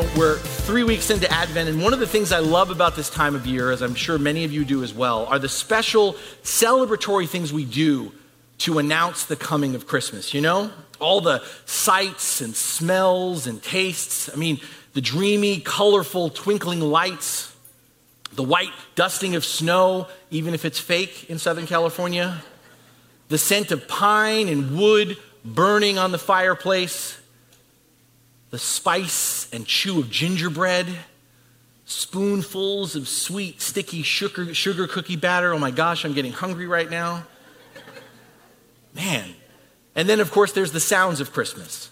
Know, we're three weeks into Advent, and one of the things I love about this time of year, as I'm sure many of you do as well, are the special celebratory things we do to announce the coming of Christmas. You know, all the sights and smells and tastes. I mean, the dreamy, colorful, twinkling lights, the white dusting of snow, even if it's fake in Southern California, the scent of pine and wood burning on the fireplace the spice and chew of gingerbread, spoonfuls of sweet, sticky sugar, sugar cookie batter. Oh my gosh, I'm getting hungry right now. Man. And then, of course, there's the sounds of Christmas.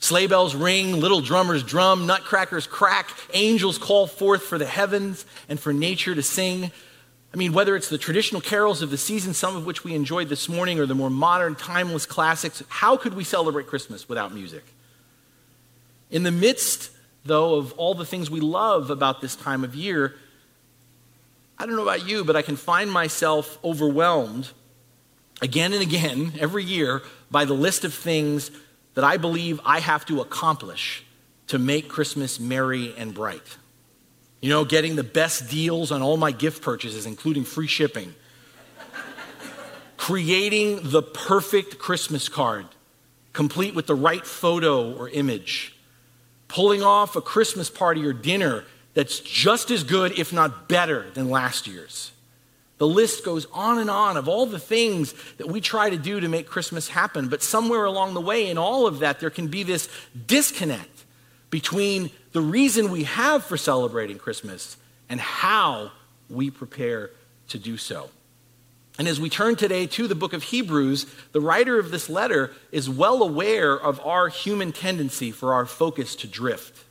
Sleigh bells ring, little drummers drum, nutcrackers crack, angels call forth for the heavens and for nature to sing. I mean, whether it's the traditional carols of the season, some of which we enjoyed this morning, or the more modern, timeless classics, how could we celebrate Christmas without music? In the midst, though, of all the things we love about this time of year, I don't know about you, but I can find myself overwhelmed again and again, every year, by the list of things that I believe I have to accomplish to make Christmas merry and bright. You know, getting the best deals on all my gift purchases, including free shipping. Creating the perfect Christmas card, complete with the right photo or image pulling off a Christmas party or dinner that's just as good, if not better, than last year's. The list goes on and on of all the things that we try to do to make Christmas happen. But somewhere along the way, in all of that, there can be this disconnect between the reason we have for celebrating Christmas and how we prepare to do so. And as we turn today to the book of Hebrews, the writer of this letter is well aware of our human tendency for our focus to drift.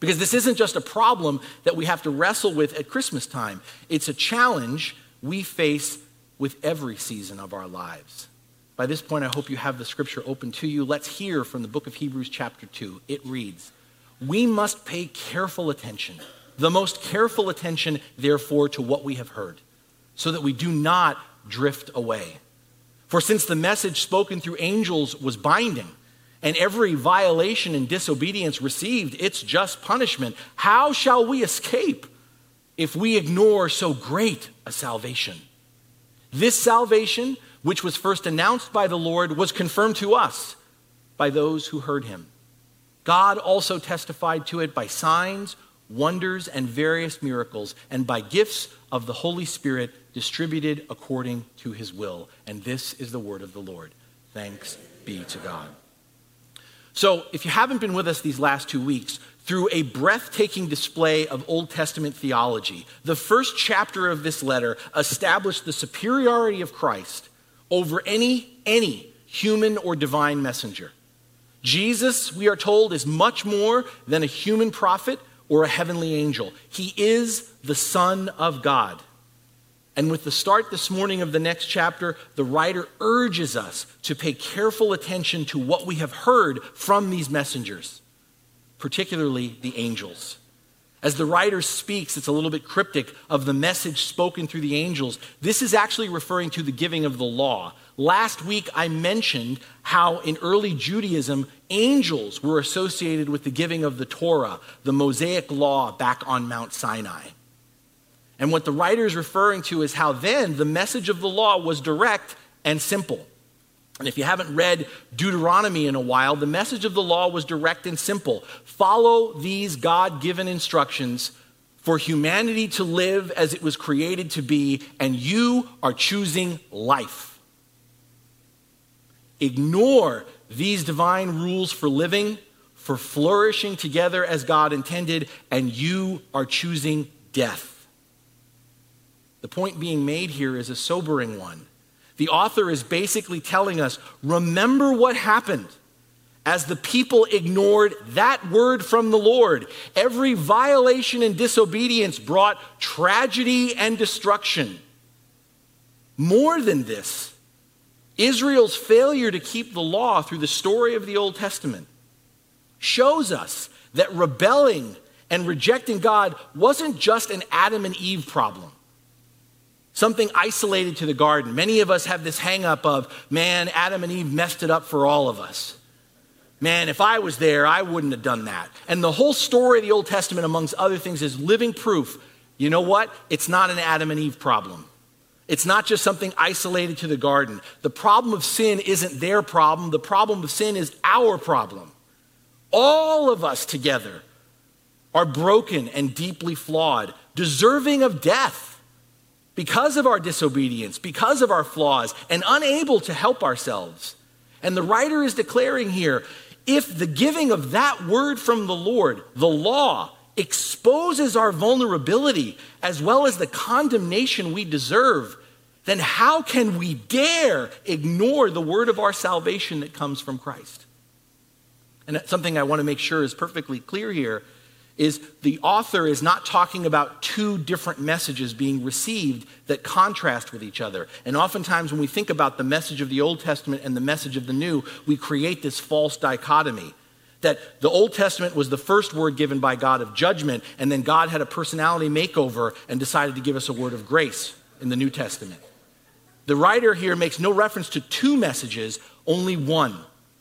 Because this isn't just a problem that we have to wrestle with at Christmas time, it's a challenge we face with every season of our lives. By this point, I hope you have the scripture open to you. Let's hear from the book of Hebrews, chapter 2. It reads We must pay careful attention, the most careful attention, therefore, to what we have heard so that we do not drift away. For since the message spoken through angels was binding, and every violation and disobedience received its just punishment, how shall we escape if we ignore so great a salvation? This salvation, which was first announced by the Lord, was confirmed to us by those who heard him. God also testified to it by signs, wonders, and various miracles, and by gifts of the Holy Spirit distributed according to his will. And this is the word of the Lord. Thanks be to God. So, if you haven't been with us these last two weeks, through a breathtaking display of Old Testament theology, the first chapter of this letter established the superiority of Christ over any, any human or divine messenger. Jesus, we are told, is much more than a human prophet or a heavenly angel. He is the Son of God. And with the start this morning of the next chapter, the writer urges us to pay careful attention to what we have heard from these messengers, particularly the angels. As the writer speaks, it's a little bit cryptic of the message spoken through the angels. This is actually referring to the giving of the law. Last week, I mentioned how in early Judaism, angels were associated with the giving of the Torah, the Mosaic law back on Mount Sinai. And what the writer is referring to is how then the message of the law was direct and simple. And if you haven't read Deuteronomy in a while, the message of the law was direct and simple. Follow these God given instructions for humanity to live as it was created to be, and you are choosing life. Ignore these divine rules for living, for flourishing together as God intended, and you are choosing death. The point being made here is a sobering one The author is basically telling us remember what happened as the people ignored that word from the Lord. Every violation and disobedience brought tragedy and destruction. More than this, Israel's failure to keep the law through the story of the Old Testament shows us that rebelling and rejecting God wasn't just an Adam and Eve problem something isolated to the garden. Many of us have this hang up of, man, Adam and Eve messed it up for all of us. Man, if I was there, I wouldn't have done that. And the whole story of the Old Testament, amongst other things, is living proof. You know what? It's not an Adam and Eve problem. It's not just something isolated to the garden. The problem of sin isn't their problem. The problem of sin is our problem. All of us together are broken and deeply flawed, deserving of death because of our disobedience, because of our flaws, and unable to help ourselves. And the writer is declaring here if the giving of that word from the Lord, the law, exposes our vulnerability as well as the condemnation we deserve, then how can we dare ignore the word of our salvation that comes from Christ? And something I want to make sure is perfectly clear here is the author is not talking about two different messages being received that contrast with each other. And oftentimes, when we think about the message of the Old Testament and the message of the New, we create this false dichotomy that the Old Testament was the first word given by God of judgment, and then God had a personality makeover and decided to give us a word of grace in the New Testament. The writer here makes no reference to two messages, only one.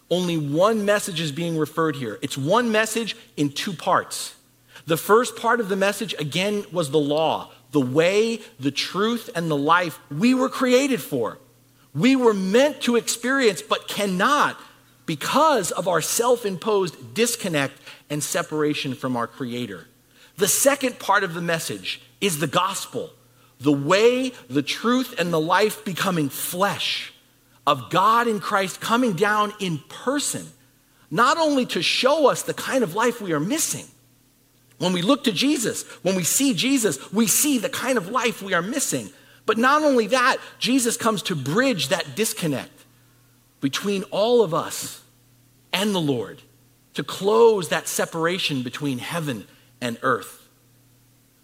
Only one message is being referred here. It's one message in two parts. The first part of the message, again, was the law, the way, the truth, and the life we were created for. We were meant to experience, but cannot because of our self imposed disconnect and separation from our Creator. The second part of the message is the gospel the way, the truth, and the life becoming flesh of God in Christ coming down in person, not only to show us the kind of life we are missing, when we look to Jesus, when we see Jesus, we see the kind of life we are missing. But not only that, Jesus comes to bridge that disconnect between all of us and the Lord, to close that separation between heaven and earth.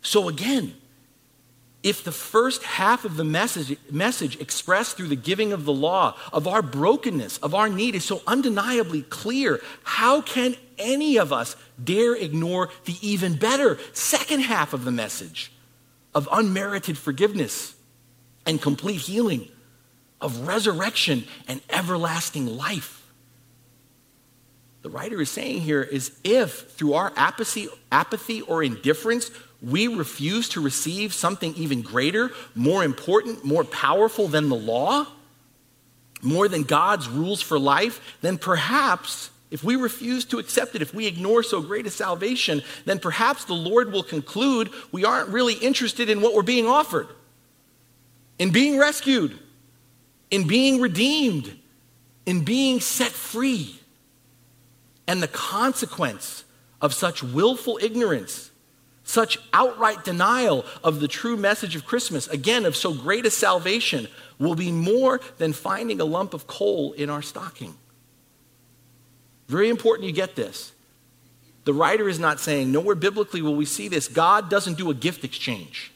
So again, if the first half of the message, message expressed through the giving of the law, of our brokenness, of our need, is so undeniably clear, how can any of us dare ignore the even better second half of the message of unmerited forgiveness and complete healing, of resurrection and everlasting life. The writer is saying here is if through our apathy, apathy or indifference, we refuse to receive something even greater, more important, more powerful than the law, more than God's rules for life, then perhaps if we refuse to accept it, if we ignore so great a salvation, then perhaps the Lord will conclude we aren't really interested in what we're being offered, in being rescued, in being redeemed, in being set free. And the consequence of such willful ignorance, such outright denial of the true message of Christmas, again, of so great a salvation, will be more than finding a lump of coal in our stocking. Very important you get this. The writer is not saying, nowhere biblically will we see this. God doesn't do a gift exchange,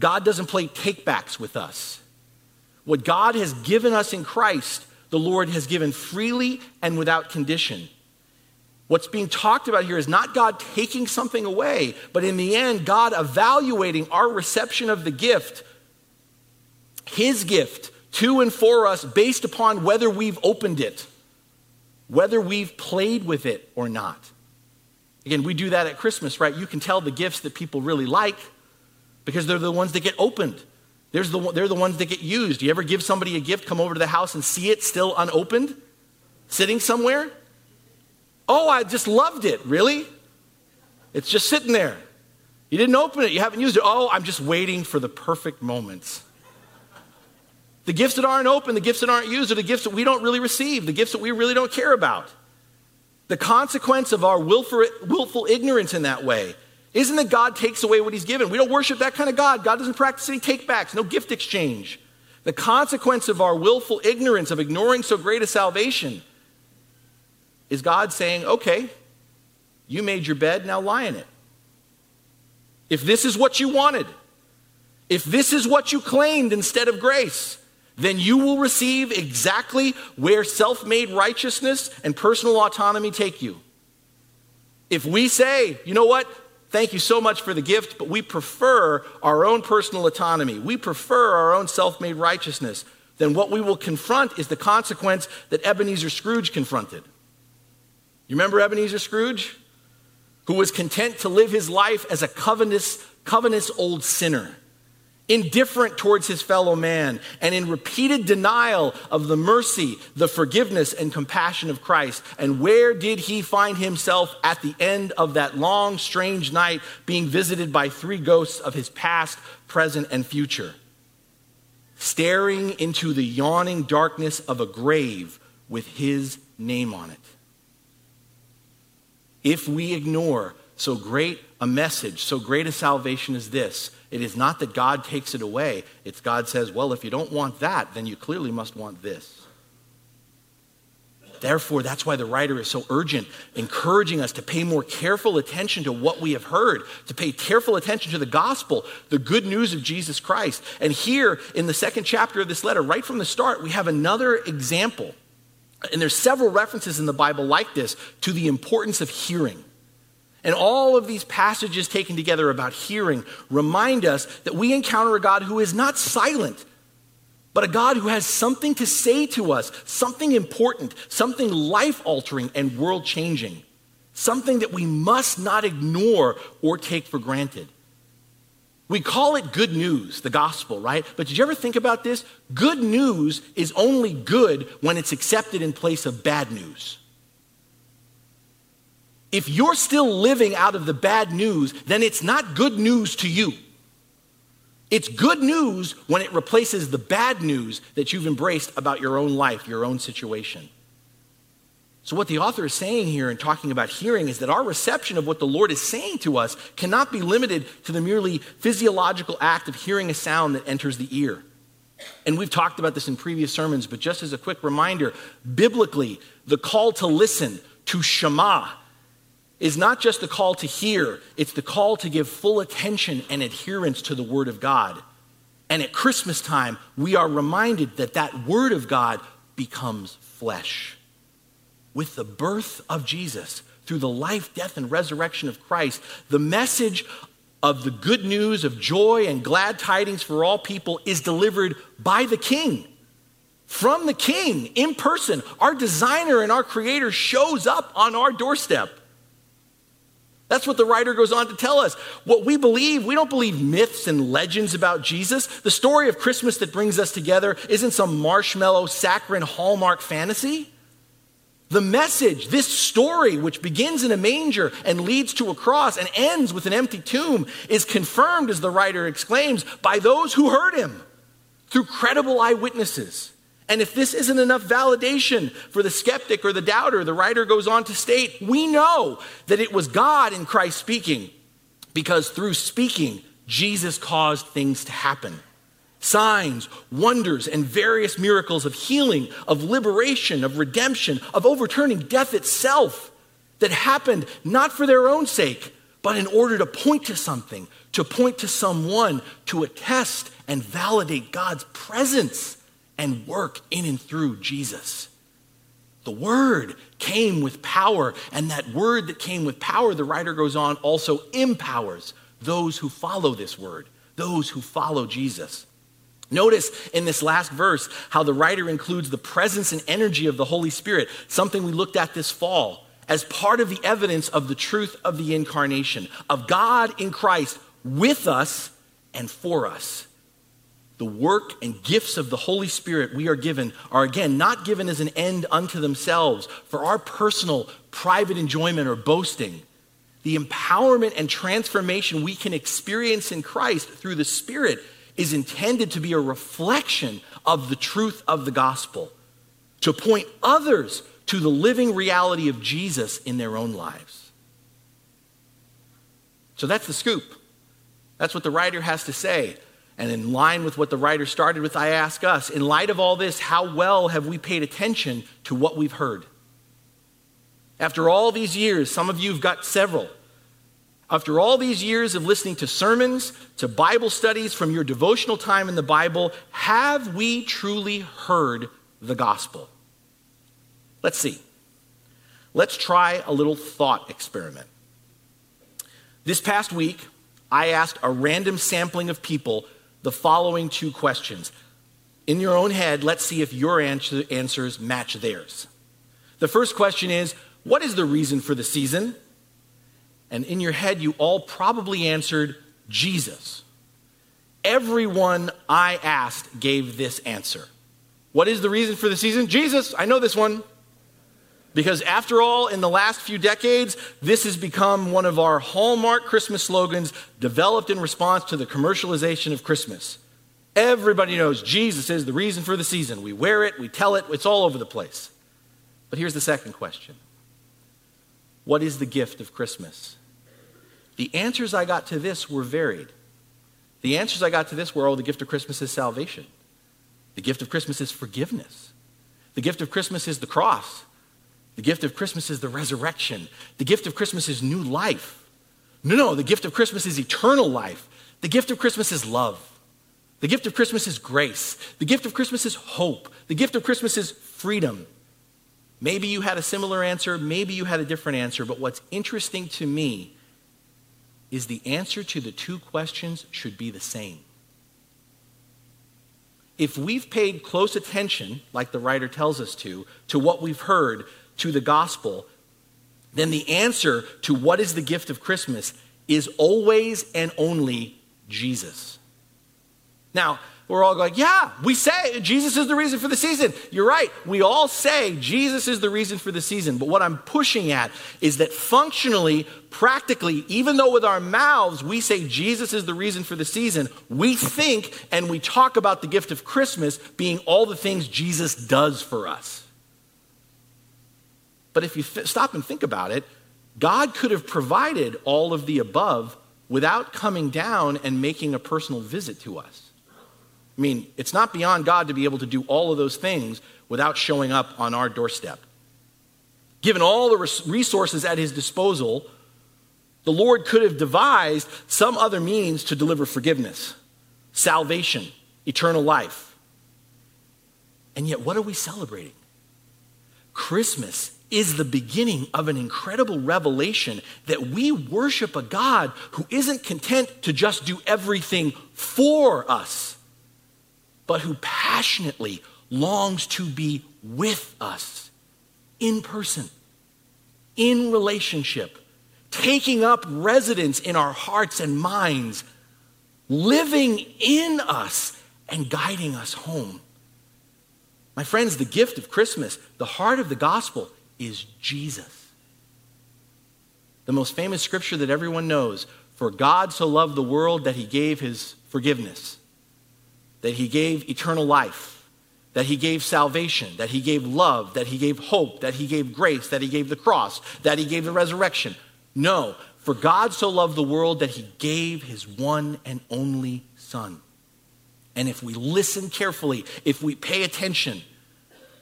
God doesn't play takebacks with us. What God has given us in Christ, the Lord has given freely and without condition. What's being talked about here is not God taking something away, but in the end, God evaluating our reception of the gift, His gift, to and for us based upon whether we've opened it whether we've played with it or not. Again, we do that at Christmas, right? You can tell the gifts that people really like because they're the ones that get opened. The, they're the ones that get used. You ever give somebody a gift, come over to the house and see it still unopened, sitting somewhere? Oh, I just loved it. Really? It's just sitting there. You didn't open it, you haven't used it. Oh, I'm just waiting for the perfect moments. The gifts that aren't open, the gifts that aren't used, are the gifts that we don't really receive, the gifts that we really don't care about. The consequence of our willful, willful ignorance in that way isn't that God takes away what He's given. We don't worship that kind of God. God doesn't practice any takebacks, no gift exchange. The consequence of our willful ignorance, of ignoring so great a salvation, is God saying, okay, you made your bed, now lie in it. If this is what you wanted, if this is what you claimed instead of grace, then you will receive exactly where self made righteousness and personal autonomy take you. If we say, you know what, thank you so much for the gift, but we prefer our own personal autonomy, we prefer our own self made righteousness, then what we will confront is the consequence that Ebenezer Scrooge confronted. You remember Ebenezer Scrooge? Who was content to live his life as a covetous, covetous old sinner indifferent towards his fellow man, and in repeated denial of the mercy, the forgiveness, and compassion of Christ. And where did he find himself at the end of that long, strange night, being visited by three ghosts of his past, present, and future? Staring into the yawning darkness of a grave with his name on it. If we ignore so great a message, so great a salvation as this, it is not that God takes it away. It's God says, well, if you don't want that, then you clearly must want this. Therefore, that's why the writer is so urgent, encouraging us to pay more careful attention to what we have heard, to pay careful attention to the gospel, the good news of Jesus Christ. And here in the second chapter of this letter, right from the start, we have another example. And there's several references in the Bible like this to the importance of hearing. And all of these passages taken together about hearing remind us that we encounter a God who is not silent, but a God who has something to say to us, something important, something life altering and world changing, something that we must not ignore or take for granted. We call it good news, the gospel, right? But did you ever think about this? Good news is only good when it's accepted in place of bad news. If you're still living out of the bad news, then it's not good news to you. It's good news when it replaces the bad news that you've embraced about your own life, your own situation. So, what the author is saying here in talking about hearing is that our reception of what the Lord is saying to us cannot be limited to the merely physiological act of hearing a sound that enters the ear. And we've talked about this in previous sermons, but just as a quick reminder, biblically, the call to listen, to Shema, is not just the call to hear, it's the call to give full attention and adherence to the Word of God. And at Christmas time, we are reminded that that Word of God becomes flesh. With the birth of Jesus, through the life, death, and resurrection of Christ, the message of the good news of joy and glad tidings for all people is delivered by the King. From the King in person, our designer and our creator shows up on our doorstep. That's what the writer goes on to tell us. What we believe, we don't believe myths and legends about Jesus. The story of Christmas that brings us together isn't some marshmallow, saccharine hallmark fantasy. The message, this story, which begins in a manger and leads to a cross and ends with an empty tomb, is confirmed, as the writer exclaims, by those who heard him through credible eyewitnesses. And if this isn't enough validation for the skeptic or the doubter, the writer goes on to state, we know that it was God in Christ speaking, because through speaking, Jesus caused things to happen. Signs, wonders, and various miracles of healing, of liberation, of redemption, of overturning death itself that happened not for their own sake, but in order to point to something, to point to someone, to attest and validate God's presence and work in and through Jesus. The word came with power, and that word that came with power, the writer goes on, also empowers those who follow this word, those who follow Jesus. Notice in this last verse how the writer includes the presence and energy of the Holy Spirit, something we looked at this fall, as part of the evidence of the truth of the incarnation, of God in Christ with us and for us the work and gifts of the Holy Spirit we are given are again not given as an end unto themselves for our personal, private enjoyment or boasting. The empowerment and transformation we can experience in Christ through the Spirit is intended to be a reflection of the truth of the gospel, to point others to the living reality of Jesus in their own lives. So that's the scoop. That's what the writer has to say. And in line with what the writer started with, I ask us, in light of all this, how well have we paid attention to what we've heard? After all these years, some of you have got several. After all these years of listening to sermons, to Bible studies from your devotional time in the Bible, have we truly heard the gospel? Let's see. Let's try a little thought experiment. This past week, I asked a random sampling of people the following two questions. In your own head, let's see if your answer, answers match theirs. The first question is What is the reason for the season? And in your head, you all probably answered Jesus. Everyone I asked gave this answer. What is the reason for the season? Jesus, I know this one. Because after all, in the last few decades, this has become one of our hallmark Christmas slogans developed in response to the commercialization of Christmas. Everybody knows Jesus is the reason for the season. We wear it, we tell it, it's all over the place. But here's the second question What is the gift of Christmas? The answers I got to this were varied. The answers I got to this were oh, the gift of Christmas is salvation, the gift of Christmas is forgiveness, the gift of Christmas is the cross. The gift of Christmas is the resurrection. The gift of Christmas is new life. No, no, the gift of Christmas is eternal life. The gift of Christmas is love. The gift of Christmas is grace. The gift of Christmas is hope. The gift of Christmas is freedom. Maybe you had a similar answer, maybe you had a different answer, but what's interesting to me is the answer to the two questions should be the same. If we've paid close attention, like the writer tells us to, to what we've heard, to the gospel, then the answer to what is the gift of Christmas is always and only Jesus. Now, we're all going, yeah, we say Jesus is the reason for the season. You're right. We all say Jesus is the reason for the season. But what I'm pushing at is that functionally, practically, even though with our mouths we say Jesus is the reason for the season, we think and we talk about the gift of Christmas being all the things Jesus does for us. But if you th- stop and think about it, God could have provided all of the above without coming down and making a personal visit to us. I mean, it's not beyond God to be able to do all of those things without showing up on our doorstep. Given all the resources at his disposal, the Lord could have devised some other means to deliver forgiveness, salvation, eternal life. And yet, what are we celebrating? Christmas is the beginning of an incredible revelation that we worship a God who isn't content to just do everything for us, but who passionately longs to be with us in person, in relationship, taking up residence in our hearts and minds, living in us and guiding us home. My friends, the gift of Christmas, the heart of the gospel, is Jesus. The most famous scripture that everyone knows For God so loved the world that he gave his forgiveness, that he gave eternal life, that he gave salvation, that he gave love, that he gave hope, that he gave grace, that he gave the cross, that he gave the resurrection. No, for God so loved the world that he gave his one and only Son. And if we listen carefully, if we pay attention,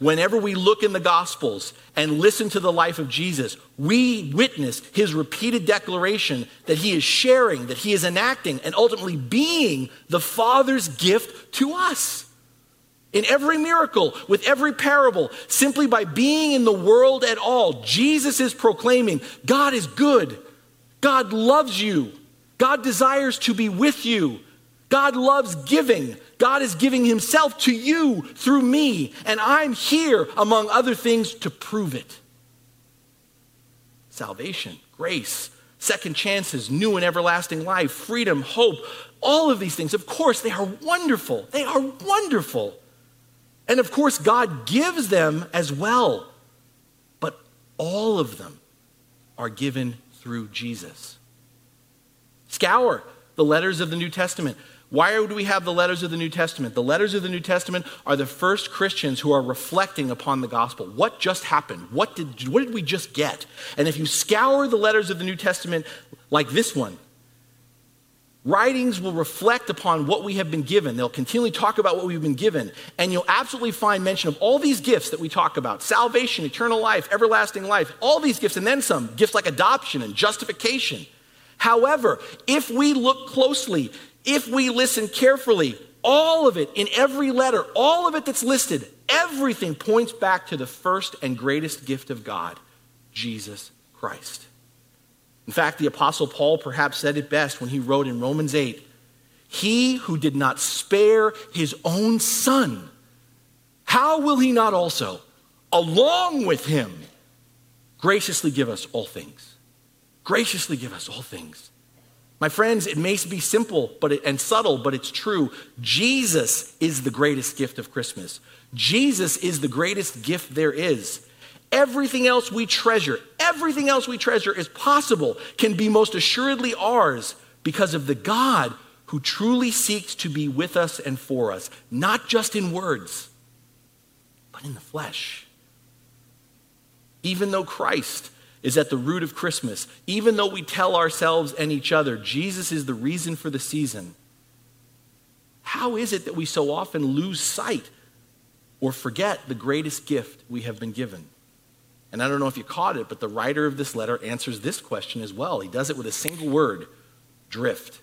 whenever we look in the Gospels and listen to the life of Jesus, we witness his repeated declaration that he is sharing, that he is enacting, and ultimately being the Father's gift to us. In every miracle, with every parable, simply by being in the world at all, Jesus is proclaiming God is good, God loves you, God desires to be with you, God loves giving. God is giving himself to you through me, and I'm here, among other things, to prove it. Salvation, grace, second chances, new and everlasting life, freedom, hope, all of these things, of course, they are wonderful. They are wonderful. And of course, God gives them as well. But all of them are given through Jesus. Scour the letters of the New Testament. Why would we have the letters of the New Testament? The letters of the New Testament are the first Christians who are reflecting upon the gospel. What just happened? What did, what did we just get? And if you scour the letters of the New Testament like this one, Writings will reflect upon what we have been given. They'll continually talk about what we've been given. And you'll absolutely find mention of all these gifts that we talk about salvation, eternal life, everlasting life, all these gifts, and then some gifts like adoption and justification. However, if we look closely, if we listen carefully, all of it in every letter, all of it that's listed, everything points back to the first and greatest gift of God, Jesus Christ. In fact, the Apostle Paul perhaps said it best when he wrote in Romans 8 He who did not spare his own son, how will he not also, along with him, graciously give us all things? Graciously give us all things. My friends, it may be simple but it, and subtle, but it's true. Jesus is the greatest gift of Christmas. Jesus is the greatest gift there is. Everything else we treasure, everything else we treasure is possible, can be most assuredly ours because of the God who truly seeks to be with us and for us, not just in words, but in the flesh. Even though Christ is at the root of Christmas, even though we tell ourselves and each other Jesus is the reason for the season, how is it that we so often lose sight or forget the greatest gift we have been given? And I don't know if you caught it, but the writer of this letter answers this question as well. He does it with a single word drift.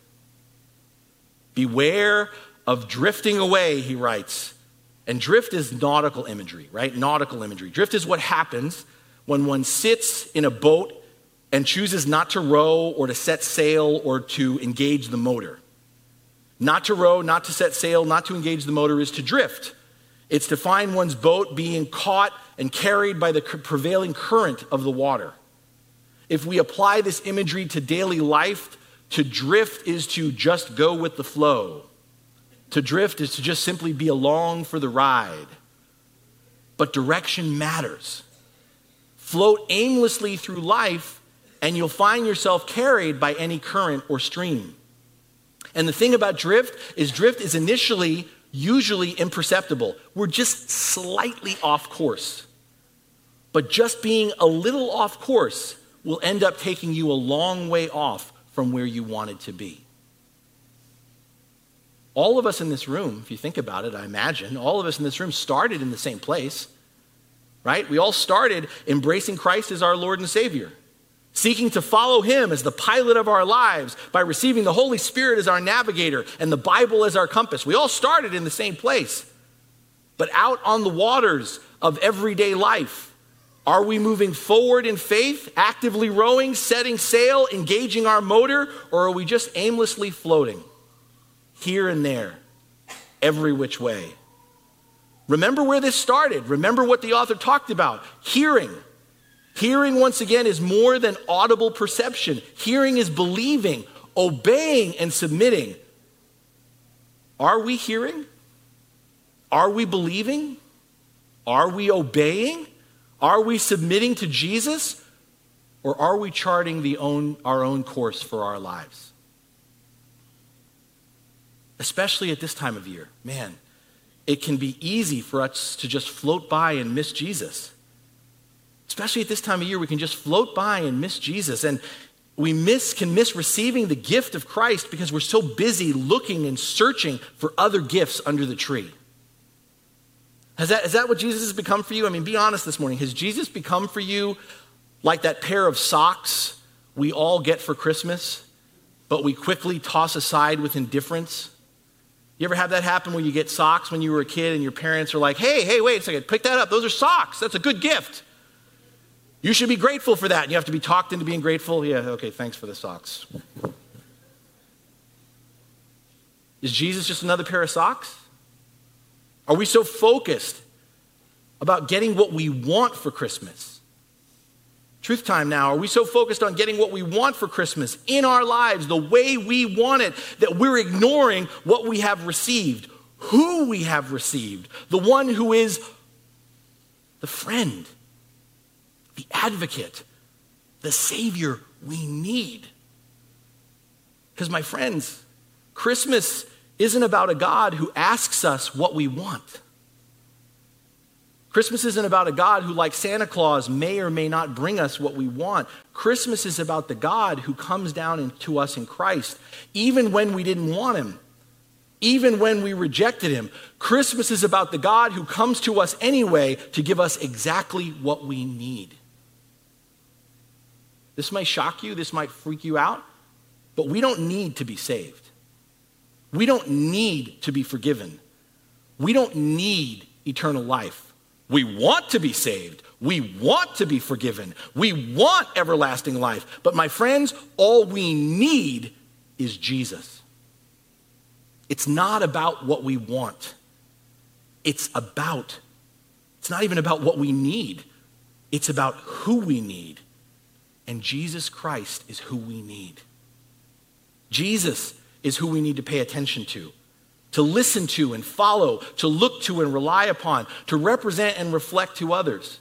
Beware of drifting away, he writes. And drift is nautical imagery, right? Nautical imagery. Drift is what happens when one sits in a boat and chooses not to row or to set sail or to engage the motor. Not to row, not to set sail, not to engage the motor is to drift. It's to find one's boat being caught and carried by the prevailing current of the water. If we apply this imagery to daily life, to drift is to just go with the flow. To drift is to just simply be along for the ride. But direction matters. Float aimlessly through life, and you'll find yourself carried by any current or stream. And the thing about drift is, drift is initially usually imperceptible. We're just slightly off course. But just being a little off course will end up taking you a long way off from where you wanted to be. All of us in this room, if you think about it, I imagine, all of us in this room started in the same place, right? We all started embracing Christ as our Lord and Savior, seeking to follow Him as the pilot of our lives by receiving the Holy Spirit as our navigator and the Bible as our compass. We all started in the same place. But out on the waters of everyday life, are we moving forward in faith, actively rowing, setting sail, engaging our motor, or are we just aimlessly floating here and there, every which way? Remember where this started. Remember what the author talked about hearing. Hearing, once again, is more than audible perception. Hearing is believing, obeying, and submitting. Are we hearing? Are we believing? Are we obeying? Are we submitting to Jesus or are we charting the own, our own course for our lives? Especially at this time of year. Man, it can be easy for us to just float by and miss Jesus. Especially at this time of year, we can just float by and miss Jesus. And we miss, can miss receiving the gift of Christ because we're so busy looking and searching for other gifts under the tree. Has that, is that what Jesus has become for you? I mean, be honest this morning. Has Jesus become for you like that pair of socks we all get for Christmas, but we quickly toss aside with indifference? You ever have that happen where you get socks when you were a kid and your parents are like, hey, hey, wait a second, pick that up. Those are socks. That's a good gift. You should be grateful for that. And you have to be talked into being grateful. Yeah, okay, thanks for the socks. Is Jesus just another pair of socks? Are we so focused about getting what we want for Christmas? Truth time now. Are we so focused on getting what we want for Christmas in our lives, the way we want it, that we're ignoring what we have received, who we have received, the one who is the friend, the advocate, the Savior we need? Because, my friends, Christmas isn't about a God who asks us what we want. Christmas isn't about a God who, like Santa Claus, may or may not bring us what we want. Christmas is about the God who comes down to us in Christ, even when we didn't want him, even when we rejected him. Christmas is about the God who comes to us anyway to give us exactly what we need. This might shock you, this might freak you out, but we don't need to be saved. We don't need to be forgiven. We don't need eternal life. We want to be saved. We want to be forgiven. We want everlasting life. But my friends, all we need is Jesus. It's not about what we want. It's about, it's not even about what we need. It's about who we need. And Jesus Christ is who we need. Jesus is who we need to pay attention to to listen to and follow, to look to and rely upon, to represent and reflect to others.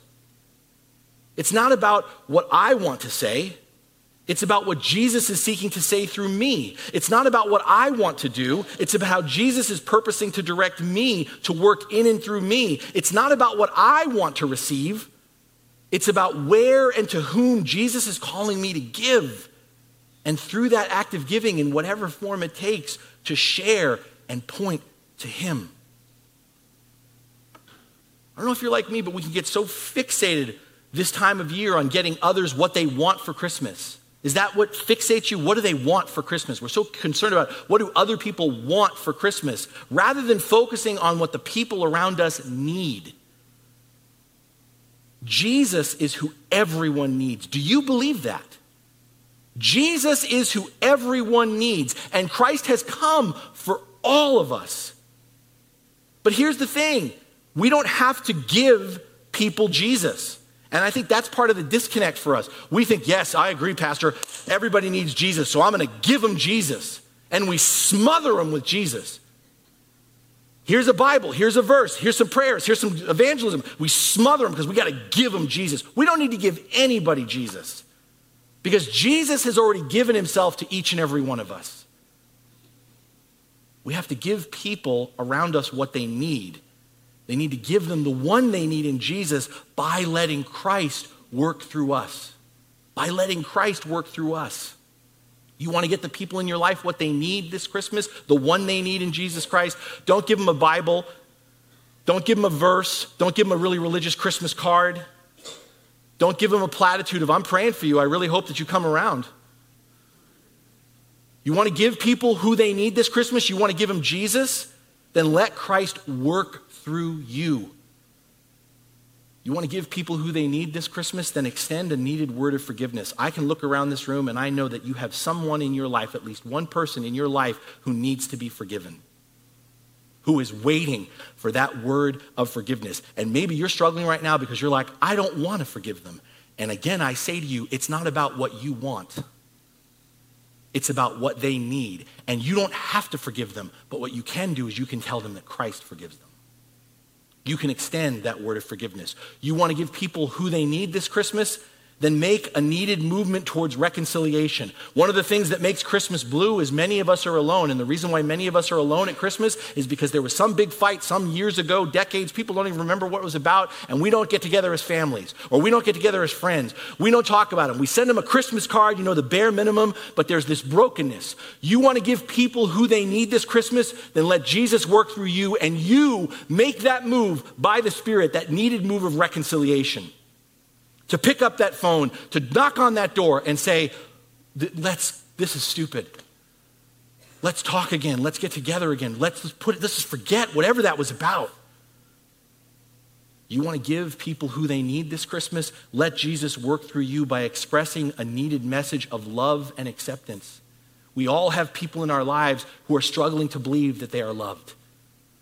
It's not about what I want to say. It's about what Jesus is seeking to say through me. It's not about what I want to do. It's about how Jesus is purposing to direct me to work in and through me. It's not about what I want to receive. It's about where and to whom Jesus is calling me to give. And through that act of giving, in whatever form it takes, to share and point to Him. I don't know if you're like me, but we can get so fixated this time of year on getting others what they want for Christmas. Is that what fixates you? What do they want for Christmas? We're so concerned about what do other people want for Christmas rather than focusing on what the people around us need. Jesus is who everyone needs. Do you believe that? Jesus is who everyone needs, and Christ has come for all of us. But here's the thing we don't have to give people Jesus. And I think that's part of the disconnect for us. We think, yes, I agree, Pastor. Everybody needs Jesus, so I'm going to give them Jesus. And we smother them with Jesus. Here's a Bible, here's a verse, here's some prayers, here's some evangelism. We smother them because we got to give them Jesus. We don't need to give anybody Jesus because Jesus has already given himself to each and every one of us. We have to give people around us what they need. They need to give them the one they need in Jesus by letting Christ work through us. By letting Christ work through us. You want to get the people in your life what they need this Christmas, the one they need in Jesus Christ? Don't give them a Bible. Don't give them a verse. Don't give them a really religious Christmas card. Don't give them a platitude of, I'm praying for you. I really hope that you come around. You want to give people who they need this Christmas? You want to give them Jesus? Then let Christ work through you. You want to give people who they need this Christmas? Then extend a needed word of forgiveness. I can look around this room and I know that you have someone in your life, at least one person in your life, who needs to be forgiven, who is waiting for that word of forgiveness. And maybe you're struggling right now because you're like, I don't want to forgive them. And again, I say to you, it's not about what you want. It's about what they need. And you don't have to forgive them, but what you can do is you can tell them that Christ forgives them. You can extend that word of forgiveness. You want to give people who they need this Christmas? Then make a needed movement towards reconciliation. One of the things that makes Christmas blue is many of us are alone. And the reason why many of us are alone at Christmas is because there was some big fight some years ago, decades. People don't even remember what it was about. And we don't get together as families or we don't get together as friends. We don't talk about them. We send them a Christmas card, you know, the bare minimum, but there's this brokenness. You want to give people who they need this Christmas, then let Jesus work through you and you make that move by the Spirit, that needed move of reconciliation to pick up that phone, to knock on that door and say, let's, this is stupid. Let's talk again. Let's get together again. Let's put it, just forget whatever that was about. You want to give people who they need this Christmas? Let Jesus work through you by expressing a needed message of love and acceptance. We all have people in our lives who are struggling to believe that they are loved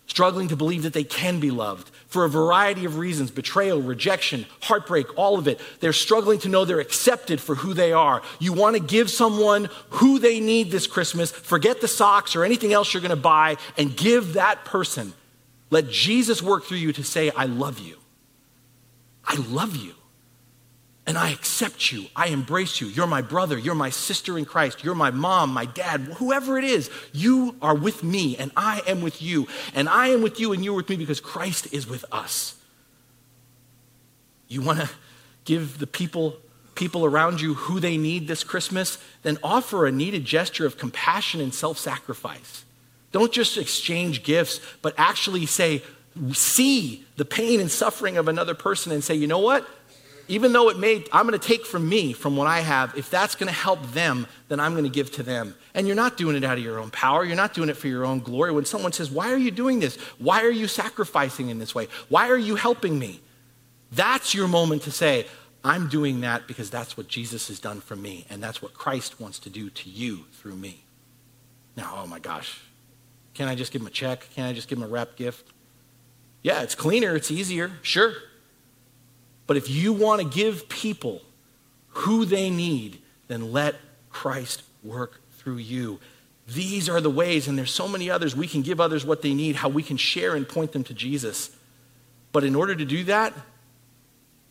struggling to believe that they can be loved for a variety of reasons betrayal, rejection, heartbreak, all of it. They're struggling to know they're accepted for who they are. You want to give someone who they need this Christmas, forget the socks or anything else you're going to buy, and give that person. Let Jesus work through you to say, I love you. I love you and I accept you. I embrace you. You're my brother. You're my sister in Christ. You're my mom, my dad, whoever it is. You are with me, and I am with you. And I am with you, and you're with me because Christ is with us. You want to give the people people around you who they need this Christmas, then offer a needed gesture of compassion and self-sacrifice. Don't just exchange gifts, but actually say, see the pain and suffering of another person and say, you know what? Even though it may, I'm going to take from me, from what I have, if that's going to help them, then I'm going to give to them. And you're not doing it out of your own power. You're not doing it for your own glory. When someone says, Why are you doing this? Why are you sacrificing in this way? Why are you helping me? That's your moment to say, I'm doing that because that's what Jesus has done for me, and that's what Christ wants to do to you through me. Now, oh my gosh, can I just give him a check? Can I just give him a wrap gift? Yeah, it's cleaner, it's easier, sure. But if you want to give people who they need, then let Christ work through you. These are the ways, and there's so many others. We can give others what they need, how we can share and point them to Jesus. But in order to do that,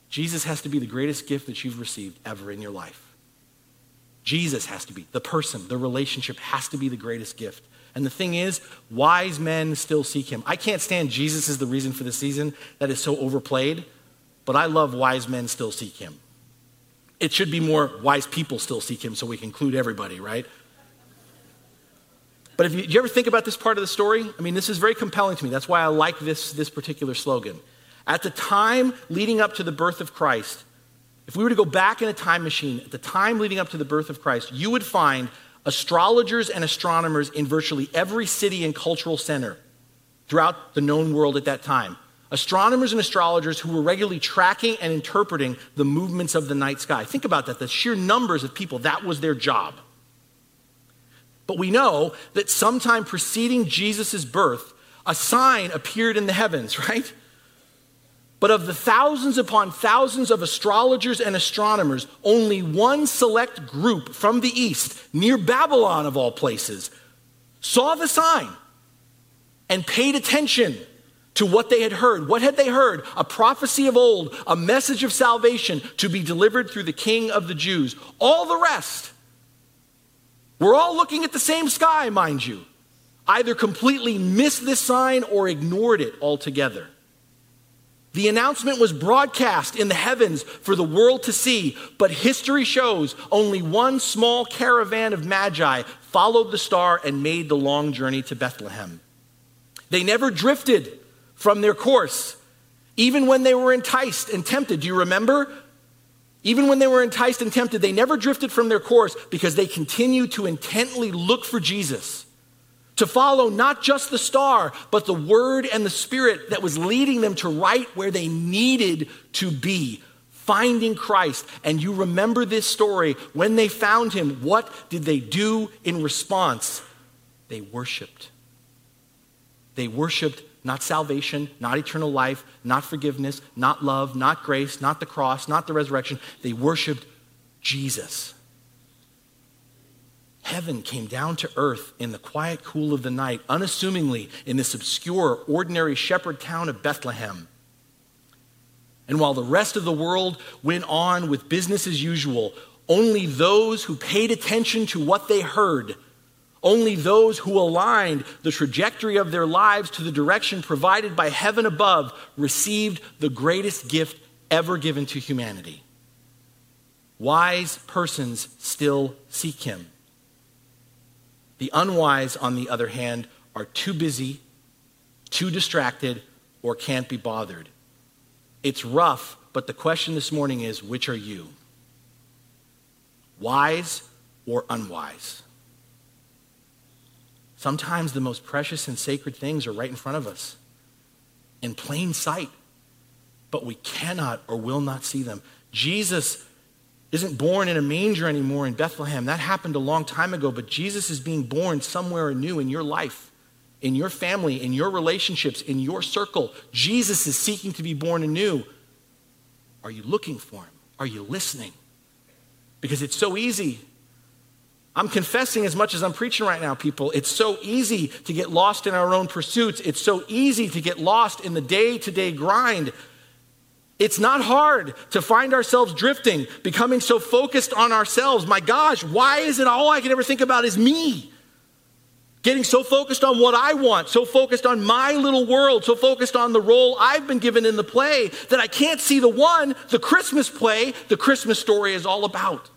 Jesus has to be the greatest gift that you've received ever in your life. Jesus has to be the person, the relationship has to be the greatest gift. And the thing is, wise men still seek him. I can't stand Jesus is the reason for the season. That is so overplayed. But I love wise men still seek him. It should be more wise people still seek him so we can include everybody, right? But if you, you ever think about this part of the story? I mean, this is very compelling to me. That's why I like this, this particular slogan. At the time leading up to the birth of Christ, if we were to go back in a time machine, at the time leading up to the birth of Christ, you would find astrologers and astronomers in virtually every city and cultural center throughout the known world at that time. Astronomers and astrologers who were regularly tracking and interpreting the movements of the night sky. Think about that, the sheer numbers of people, that was their job. But we know that sometime preceding Jesus' birth, a sign appeared in the heavens, right? But of the thousands upon thousands of astrologers and astronomers, only one select group from the east, near Babylon of all places, saw the sign and paid attention to what they had heard. What had they heard? A prophecy of old, a message of salvation to be delivered through the king of the Jews. All the rest, we're all looking at the same sky, mind you, either completely missed this sign or ignored it altogether. The announcement was broadcast in the heavens for the world to see, but history shows only one small caravan of magi followed the star and made the long journey to Bethlehem. They never drifted from their course, even when they were enticed and tempted. Do you remember? Even when they were enticed and tempted, they never drifted from their course because they continued to intently look for Jesus to follow not just the star, but the word and the spirit that was leading them to right where they needed to be, finding Christ. And you remember this story. When they found him, what did they do in response? They worshiped. They worshiped not salvation, not eternal life, not forgiveness, not love, not grace, not the cross, not the resurrection. They worshiped Jesus. Heaven came down to earth in the quiet cool of the night, unassumingly in this obscure, ordinary shepherd town of Bethlehem. And while the rest of the world went on with business as usual, only those who paid attention to what they heard, only those who aligned the trajectory of their lives to the direction provided by heaven above received the greatest gift ever given to humanity. Wise persons still seek him. The unwise, on the other hand, are too busy, too distracted, or can't be bothered. It's rough, but the question this morning is which are you? Wise or unwise? Sometimes the most precious and sacred things are right in front of us, in plain sight, but we cannot or will not see them. Jesus isn't born in a manger anymore in Bethlehem. That happened a long time ago, but Jesus is being born somewhere new in your life, in your family, in your relationships, in your circle. Jesus is seeking to be born anew. Are you looking for him? Are you listening? Because it's so easy. I'm confessing as much as I'm preaching right now, people. It's so easy to get lost in our own pursuits. It's so easy to get lost in the day to day grind. It's not hard to find ourselves drifting, becoming so focused on ourselves. My gosh, why is it all I can ever think about is me? Getting so focused on what I want, so focused on my little world, so focused on the role I've been given in the play that I can't see the one, the Christmas play, the Christmas story is all about.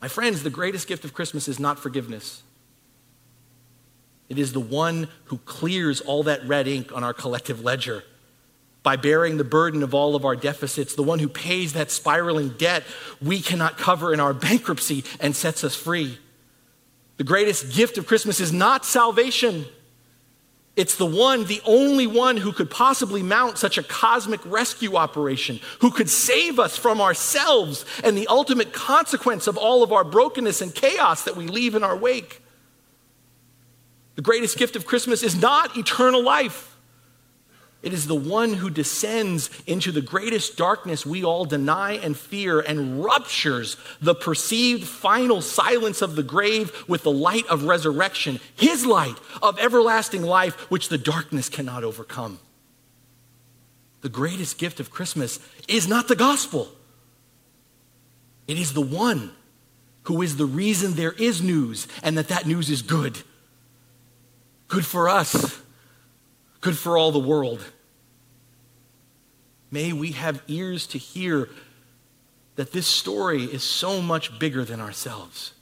My friends, the greatest gift of Christmas is not forgiveness. It is the one who clears all that red ink on our collective ledger by bearing the burden of all of our deficits, the one who pays that spiraling debt we cannot cover in our bankruptcy and sets us free. The greatest gift of Christmas is not salvation. It's the one, the only one who could possibly mount such a cosmic rescue operation, who could save us from ourselves and the ultimate consequence of all of our brokenness and chaos that we leave in our wake. The greatest gift of Christmas is not eternal life. It is the one who descends into the greatest darkness we all deny and fear and ruptures the perceived final silence of the grave with the light of resurrection, his light of everlasting life, which the darkness cannot overcome. The greatest gift of Christmas is not the gospel, it is the one who is the reason there is news and that that news is good. Good for us good for all the world. May we have ears to hear that this story is so much bigger than ourselves,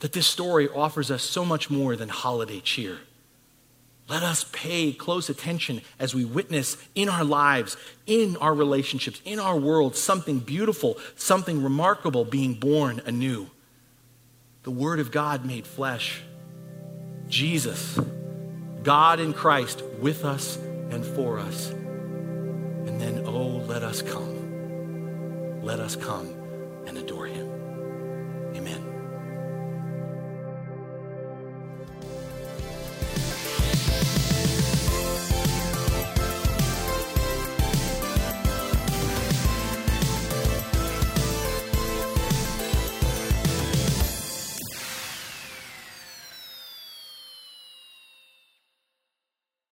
that this story offers us so much more than holiday cheer. Let us pay close attention as we witness in our lives, in our relationships, in our world, something beautiful, something remarkable being born anew. The Word of God made flesh. Jesus God in Christ with us and for us. And then, oh, let us come. Let us come and adore him. Amen.